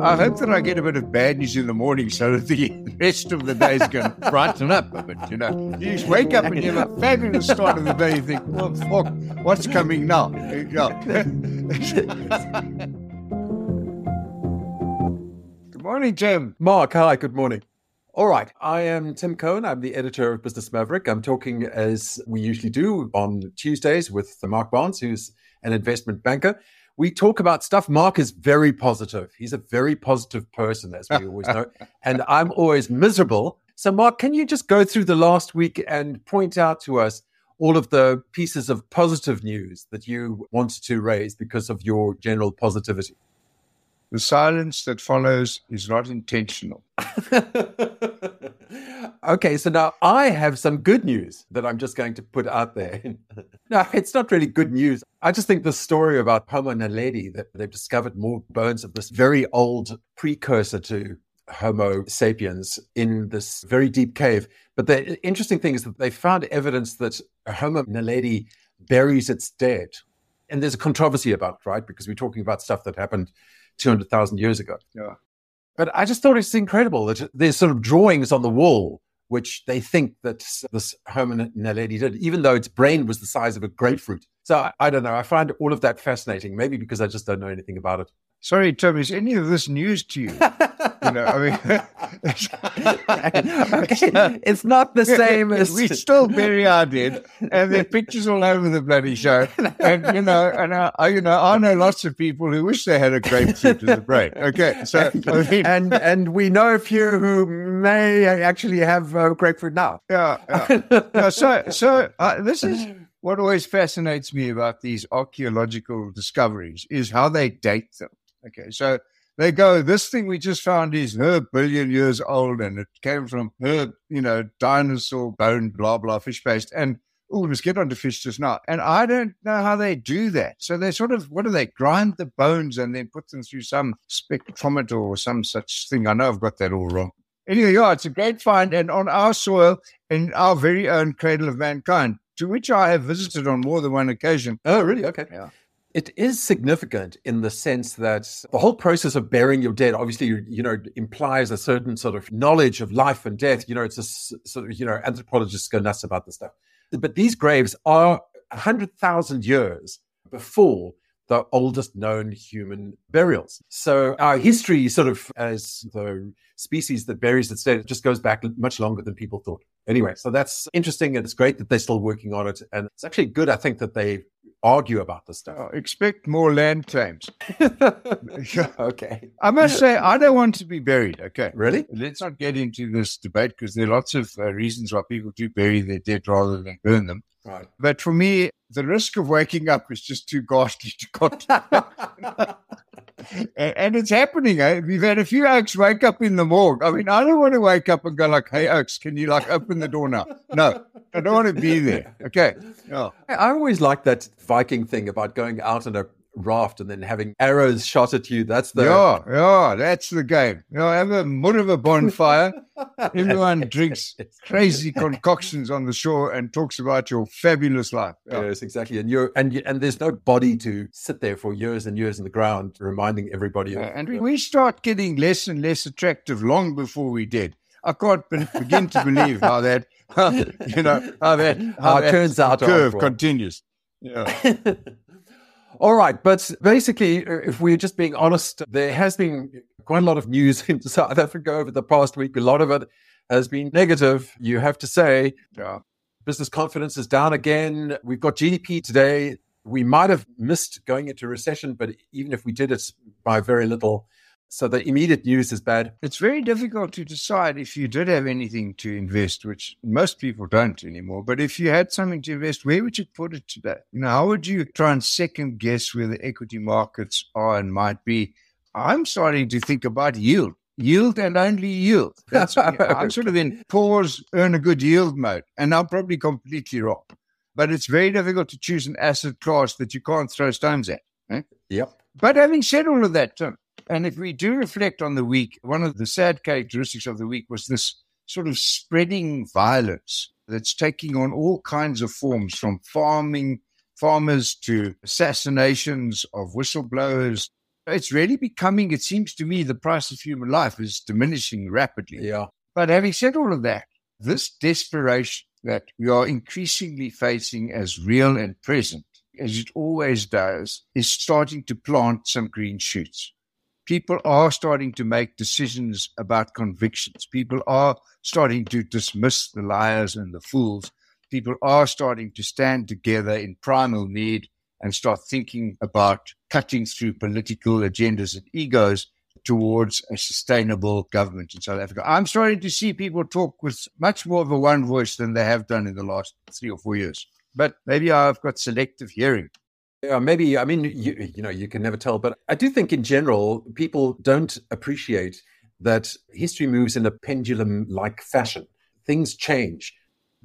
I hope that I get a bit of bad news in the morning so that the rest of the day days can brighten up a bit, you know. You just wake up and you have a fabulous start of the day. You think, well, fuck, what's coming now? Good morning, Jim. Mark, hi, good morning. All right, I am Tim Cohen. I'm the editor of Business Maverick. I'm talking as we usually do on Tuesdays with Mark Barnes, who's an investment banker. We talk about stuff. Mark is very positive. He's a very positive person, as we always know. and I'm always miserable. So, Mark, can you just go through the last week and point out to us all of the pieces of positive news that you wanted to raise because of your general positivity? The silence that follows is not intentional. okay, so now I have some good news that I'm just going to put out there. no, it's not really good news. I just think the story about Homo naledi that they've discovered more bones of this very old precursor to Homo sapiens in this very deep cave. But the interesting thing is that they found evidence that Homo naledi buries its dead. And there's a controversy about right? Because we're talking about stuff that happened 200,000 years ago. Yeah. But I just thought it's incredible that there's sort of drawings on the wall which they think that this Homo naledi did, even though its brain was the size of a grapefruit. So I, I don't know. I find all of that fascinating, maybe because I just don't know anything about it. Sorry, Tom, is any of this news to you? you know, I mean, okay. it's not the same as we still bury our dead, and there are pictures all over the bloody show. And you know, and I, you know, I know lots of people who wish they had a grapefruit in the brain. Okay, so I mean, and and we know a few who may actually have a grapefruit now. Yeah, yeah. yeah so so uh, this is what always fascinates me about these archaeological discoveries is how they date them. Okay, so they go, this thing we just found is her billion years old and it came from her, you know, dinosaur bone, blah, blah, fish paste. And, oh, let's get on to fish just now. And I don't know how they do that. So they sort of, what do they, grind the bones and then put them through some spectrometer or some such thing. I know I've got that all wrong. Anyway, yeah, it's a great find. And on our soil, in our very own cradle of mankind, to which I have visited on more than one occasion. Oh, really? Okay. Yeah. It is significant in the sense that the whole process of burying your dead, obviously, you know, implies a certain sort of knowledge of life and death. You know, it's a sort of, you know, anthropologists go nuts about this stuff. But these graves are 100,000 years before the oldest known human burials. So our history, sort of as the species that buries its dead, just goes back much longer than people thought. Anyway, so that's interesting and it's great that they're still working on it. And it's actually good, I think, that they argue about this stuff. Oh, expect more land claims. okay. I must say, I don't want to be buried. Okay. Really? Let's not get into this debate because there are lots of uh, reasons why people do bury their dead rather than burn them. Right. But for me, the risk of waking up is just too ghastly to continue. and, it's happening. Eh? We've had a few oaks wake up in the morgue. I mean, I don't want to wake up and go like, "Hey, oaks, can you like open the door now?" No, I don't want to be there. Okay. Oh. I always like that Viking thing about going out on a raft and then having arrows shot at you. That's the yeah, yeah. That's the game. You know, have a mud of a bonfire. Everyone drinks crazy concoctions on the shore and talks about your fabulous life. Yeah. Yes, exactly. And you're and you, and there's no body to sit there for years and years in the ground, reminding everybody. Of, uh, and we, we start getting less and less attractive long before we did. I can't begin to believe how that, you know, how that, how, how it turns out curve continues. Yeah. All right. But basically, uh, if we're just being honest, there has been quite a lot of news in South Africa over the past week. A lot of it has been negative, you have to say. Yeah. Business confidence is down again. We've got GDP today. We might have missed going into recession, but even if we did, it's by very little. So the immediate news is bad. It's very difficult to decide if you did have anything to invest, which most people don't anymore. But if you had something to invest, where would you put it today? You know, how would you try and second guess where the equity markets are and might be? I'm starting to think about yield. Yield and only yield. That's, I'm sort of in pause, earn a good yield mode. And I'm probably completely wrong. But it's very difficult to choose an asset class that you can't throw stones at. Right? Yep. But having said all of that, Tim, and if we do reflect on the week, one of the sad characteristics of the week was this sort of spreading violence that's taking on all kinds of forms from farming farmers to assassinations of whistleblowers. It's really becoming, it seems to me, the price of human life is diminishing rapidly. Yeah. But having said all of that, this desperation that we are increasingly facing as real and present, as it always does, is starting to plant some green shoots. People are starting to make decisions about convictions. People are starting to dismiss the liars and the fools. People are starting to stand together in primal need and start thinking about cutting through political agendas and egos towards a sustainable government in South Africa. I'm starting to see people talk with much more of a one voice than they have done in the last three or four years. But maybe I've got selective hearing. Yeah, maybe. I mean, you, you know, you can never tell. But I do think in general, people don't appreciate that history moves in a pendulum like fashion. Things change.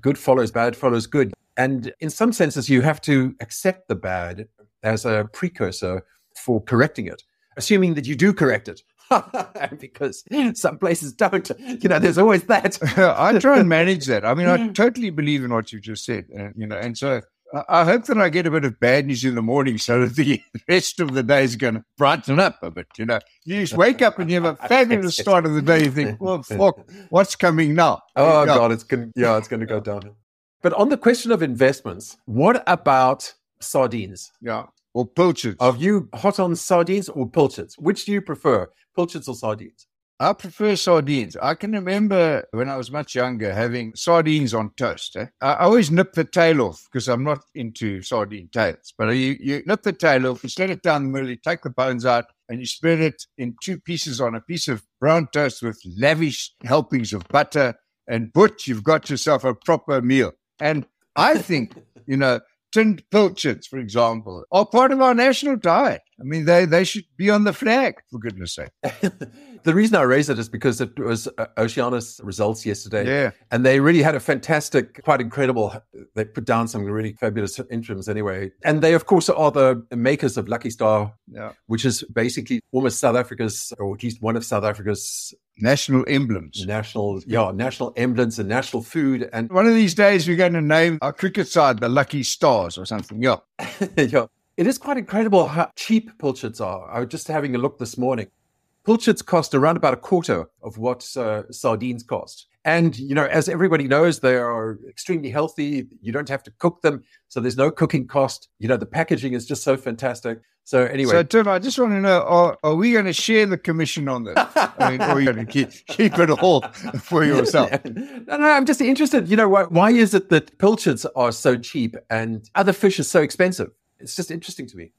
Good follows bad, follows good. And in some senses, you have to accept the bad as a precursor for correcting it, assuming that you do correct it. because some places don't. You know, there's always that. I try and manage that. I mean, I totally believe in what you just said. Uh, you know, and so I hope that I get a bit of bad news in the morning so that the rest of the day is going to brighten up a bit. You know, you just wake up and you have a fabulous start of the day. You think, well, fuck, what's coming now? Oh, yeah. God, it's going yeah, it's going to go down. But on the question of investments, what about sardines? Yeah. Or pilchards. Are you hot on sardines or pilchards? Which do you prefer, pilchards or sardines? I prefer sardines. I can remember when I was much younger having sardines on toast. Eh? I always nip the tail off because I'm not into sardine tails. But you, you nip the tail off, you slit it down the middle, you take the bones out, and you spread it in two pieces on a piece of brown toast with lavish helpings of butter and butch. You've got yourself a proper meal. And I think, you know, tinned pilchards, for example, are part of our national diet. I mean, they, they should be on the flag, for goodness sake. the reason I raise it is because it was uh, Oceana's results yesterday. Yeah. And they really had a fantastic, quite incredible, they put down some really fabulous interims anyway. And they, of course, are the makers of Lucky Star, yeah. which is basically almost South Africa's, or at least one of South Africa's national emblems. National, yeah, national emblems and national food. And one of these days, we're going to name our cricket side the Lucky Stars or something. Yeah. yeah. It is quite incredible how cheap pilchards are. I was just having a look this morning. Pilchards cost around about a quarter of what uh, sardines cost. And, you know, as everybody knows, they are extremely healthy. You don't have to cook them. So there's no cooking cost. You know, the packaging is just so fantastic. So anyway. So, Tim, I just want to know, are, are we going to share the commission on this? I mean, or are you going to keep, keep it all for yourself? no, no, I'm just interested. You know, why, why is it that pilchards are so cheap and other fish is so expensive? It's just interesting to me.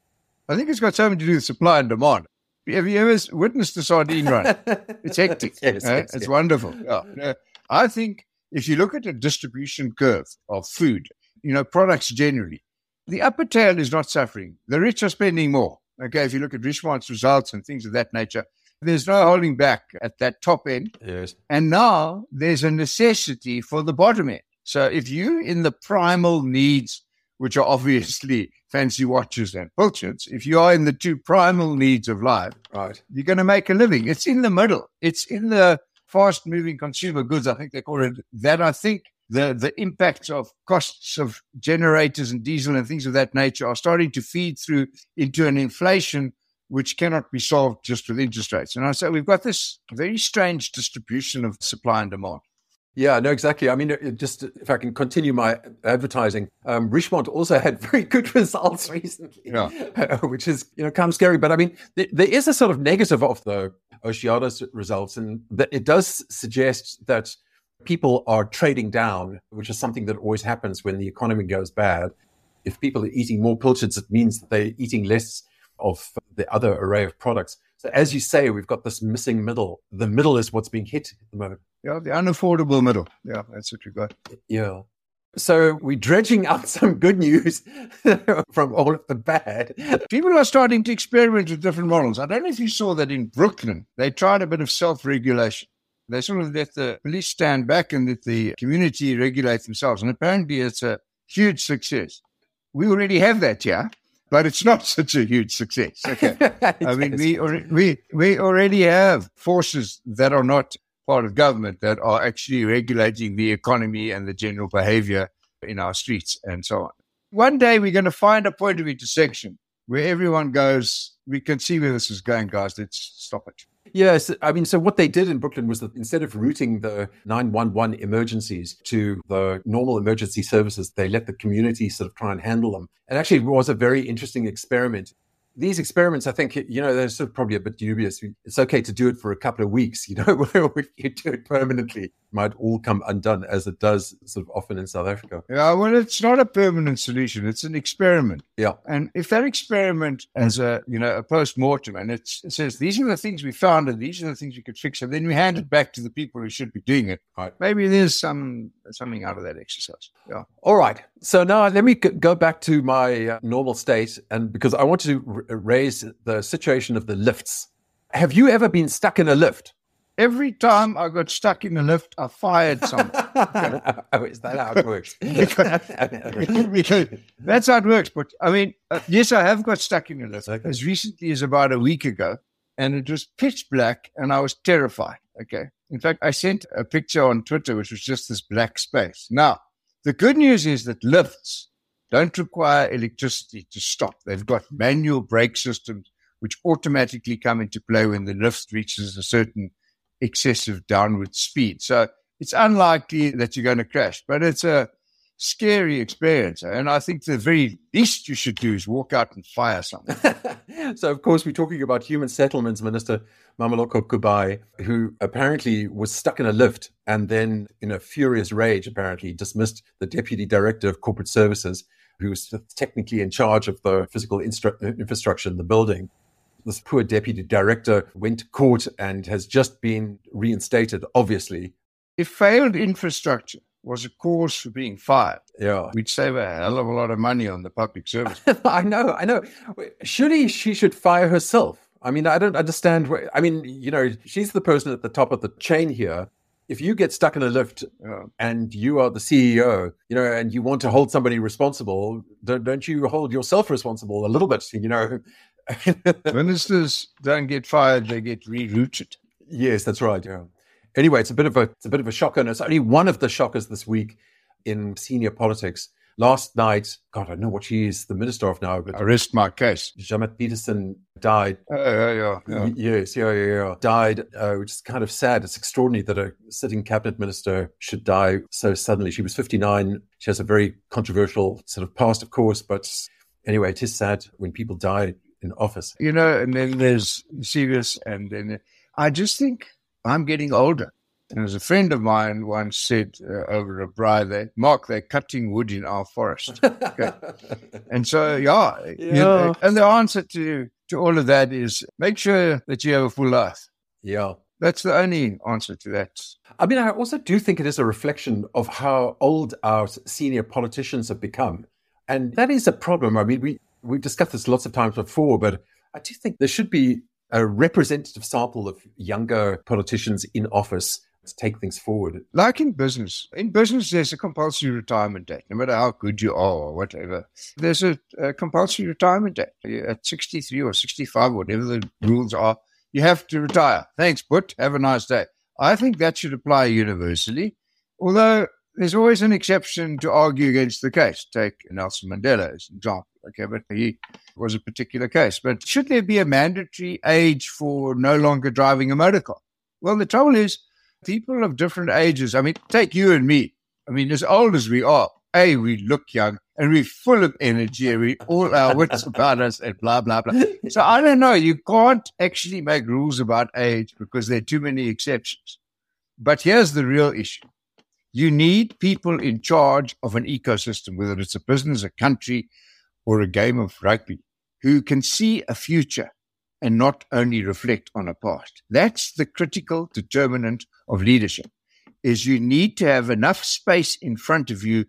I think it's got something to do with supply and demand. Have you ever witnessed a sardine run? It's hectic. yes, yes, it's yes. wonderful. Yeah. Uh, I think if you look at the distribution curve of food, you know, products generally, the upper tail is not suffering. The rich are spending more. Okay, if you look at Richemont's results and things of that nature, there's no holding back at that top end. Yes. And now there's a necessity for the bottom end. So if you in the primal needs, which are obviously fancy watches and pilchards, if you are in the two primal needs of life, right, you're going to make a living. It's in the middle. It's in the fast moving consumer goods. I think they call it that. I think the, the impacts of costs of generators and diesel and things of that nature are starting to feed through into an inflation which cannot be solved just with interest rates. And I say we've got this very strange distribution of supply and demand. Yeah, no, exactly. I mean, just if I can continue my advertising, um, Richemont also had very good results recently, yeah. which is you know kind of scary. But I mean, there, there is a sort of negative of the Oceana's results, and that it does suggest that people are trading down, which is something that always happens when the economy goes bad. If people are eating more pilchards, it means that they're eating less of the other array of products. So as you say, we've got this missing middle. The middle is what's being hit at the moment. Yeah, the unaffordable middle. Yeah, that's what we got. Yeah. So we're dredging out some good news from all of the bad. People are starting to experiment with different models. I don't know if you saw that in Brooklyn. They tried a bit of self-regulation. They sort of let the police stand back and let the community regulate themselves. And apparently it's a huge success. We already have that, yeah but it's not such a huge success. Okay. I mean, we, we, we already have forces that are not part of government that are actually regulating the economy and the general behavior in our streets and so on. One day we're going to find a point of intersection where everyone goes, we can see where this is going, guys. Let's stop it. Yes, I mean, so what they did in Brooklyn was that instead of routing the 911 emergencies to the normal emergency services, they let the community sort of try and handle them. And actually, it was a very interesting experiment these experiments, I think, you know, they're sort of probably a bit dubious. It's okay to do it for a couple of weeks, you know, if you do it permanently, it might all come undone as it does sort of often in South Africa. Yeah, well, it's not a permanent solution. It's an experiment. Yeah. And if that experiment as a, you know, a post-mortem and it says, these are the things we found and these are the things we could fix, and then we hand it back to the people who should be doing it. Right. Maybe there's some something out of that exercise. Yeah. All right. So now let me go back to my uh, normal state, and because I want to raise the situation of the lifts. Have you ever been stuck in a lift? Every time I got stuck in a lift, I fired someone. oh, is that how it works? because, because that's how it works. But I mean, uh, yes, I have got stuck in a lift okay. as recently as about a week ago, and it was pitch black, and I was terrified. Okay. In fact, I sent a picture on Twitter, which was just this black space. Now, the good news is that lifts don't require electricity to stop. They've got manual brake systems which automatically come into play when the lift reaches a certain excessive downward speed. So it's unlikely that you're going to crash, but it's a scary experience. Eh? And I think the very least you should do is walk out and fire something. so, of course, we're talking about Human Settlements Minister Mmamoloko Kubayi, who apparently was stuck in a lift and then, in a furious rage, apparently dismissed the Deputy Director of Corporate Services, who was technically in charge of the physical instru- infrastructure in the building. This poor deputy director went to court and has just been reinstated, obviously. If failed infrastructure was a cause for being fired, yeah, we'd save a hell of a lot of money on the public service. I know, I know. Surely she should fire herself. I mean, I don't understand. Where, I mean, you know, she's the person at the top of the chain here. If you get stuck in a lift yeah. and you are the CEO, you know, and you want to hold somebody responsible, don't, don't you hold yourself responsible a little bit? You know, Ministers don't get fired; they get rerouted. Yes, that's right. Yeah. Anyway, it's a bit of a it's a bit of a shocker, and it's only one of the shockers this week in senior politics. Last night, God, I know what she is the minister of now, but I rest my case. Jeanette Pieterse died. Uh, yeah, yeah, yeah. Yes, yeah, yeah, yeah. Died, uh, which is kind of sad. It's extraordinary that a sitting cabinet minister should die so suddenly. She was 59. She has a very controversial sort of past, of course, but anyway, it is sad when people die in office. You know, and then there's serious, and then I just think I'm getting older. And as a friend of mine once said uh, over a braai, they, Mark, they're cutting wood in our forest. Okay. and so, yeah, yeah. You know, and the answer to, to all of that is make sure that you have a full life. Yeah. That's the only answer to that. I mean, I also do think it is a reflection of how old our senior politicians have become. And that is a problem. I mean, we, we've discussed this lots of times before, but I do think there should be a representative sample of younger politicians in office to take things forward. Like in business, in business, there's a compulsory retirement date, no matter how good you are or whatever. There's a, a compulsory retirement date at 63 or 65, whatever the rules are. You have to retire. Thanks, but have a nice day. I think that should apply universally, although there's always an exception to argue against the case. Take Nelson Mandela as an example. Okay, but he was a particular case. But should there be a mandatory age for no longer driving a motor car? Well, the trouble is, people of different ages. I mean, take you and me. I mean, as old as we are, a we look young and we're full of energy and we all our wits about us and blah blah blah. So I don't know. You can't actually make rules about age because there are too many exceptions. But here's the real issue. You need people in charge of an ecosystem, whether it's a business, a country, or a game of rugby, who can see a future and not only reflect on a past. That's the critical determinant of leadership is you need to have enough space in front of you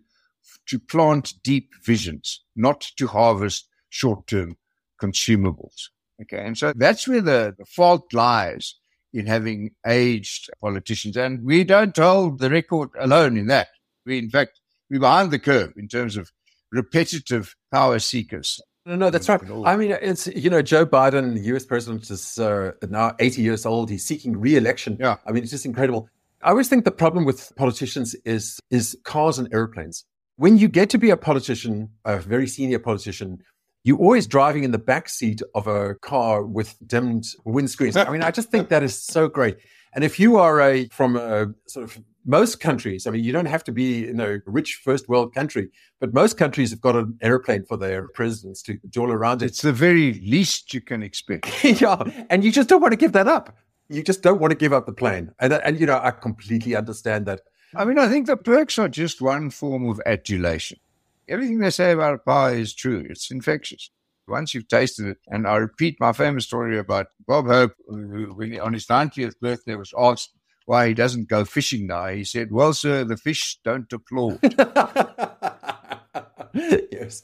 to plant deep visions, not to harvest short-term consumables. Okay. And so that's where the, the fault lies in having aged politicians. And we don't hold the record alone in that. We, in fact, we're behind the curve in terms of repetitive power seekers. No, no, that's right. I mean, it's, you know, Joe Biden, the US president, is uh, now 80 years old. He's seeking re election. Yeah. I mean, it's just incredible. I always think the problem with politicians is, is cars and airplanes. When you get to be a politician, a very senior politician, you're always driving in the back seat of a car with dimmed windscreens. I mean, I just think that is so great. And if you are a from a sort of most countries, I mean, you don't have to be in a rich first world country, but most countries have got an airplane for their presidents to, all around it. It's the very least you can expect. yeah, and you just don't want to give that up. You just don't want to give up the plane, and and you know, I completely understand that. I mean, I think the perks are just one form of adulation. Everything they say about a pie is true. It's infectious. Once you've tasted it, and I repeat my famous story about Bob Hope, who, when on his 90th birthday was asked why he doesn't go fishing now. He said, Well, sir, the fish don't applaud. yes.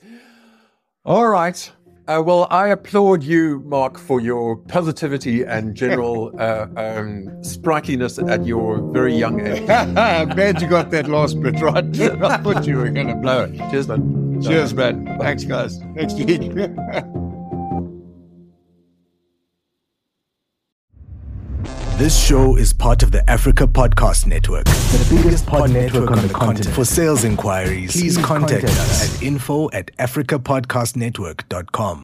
All right. Uh, well, I applaud you, Mark, for your positivity and general uh, um, sprightliness at your very young age. I'm glad you got that last bit right. I thought you were going to blow it. Cheers, man. Cheers, man. Thanks, guys. Next week. This show is part of the Africa Podcast Network. The biggest pod network on the continent. For sales inquiries, please contact us at info at africapodcastnetwork.com.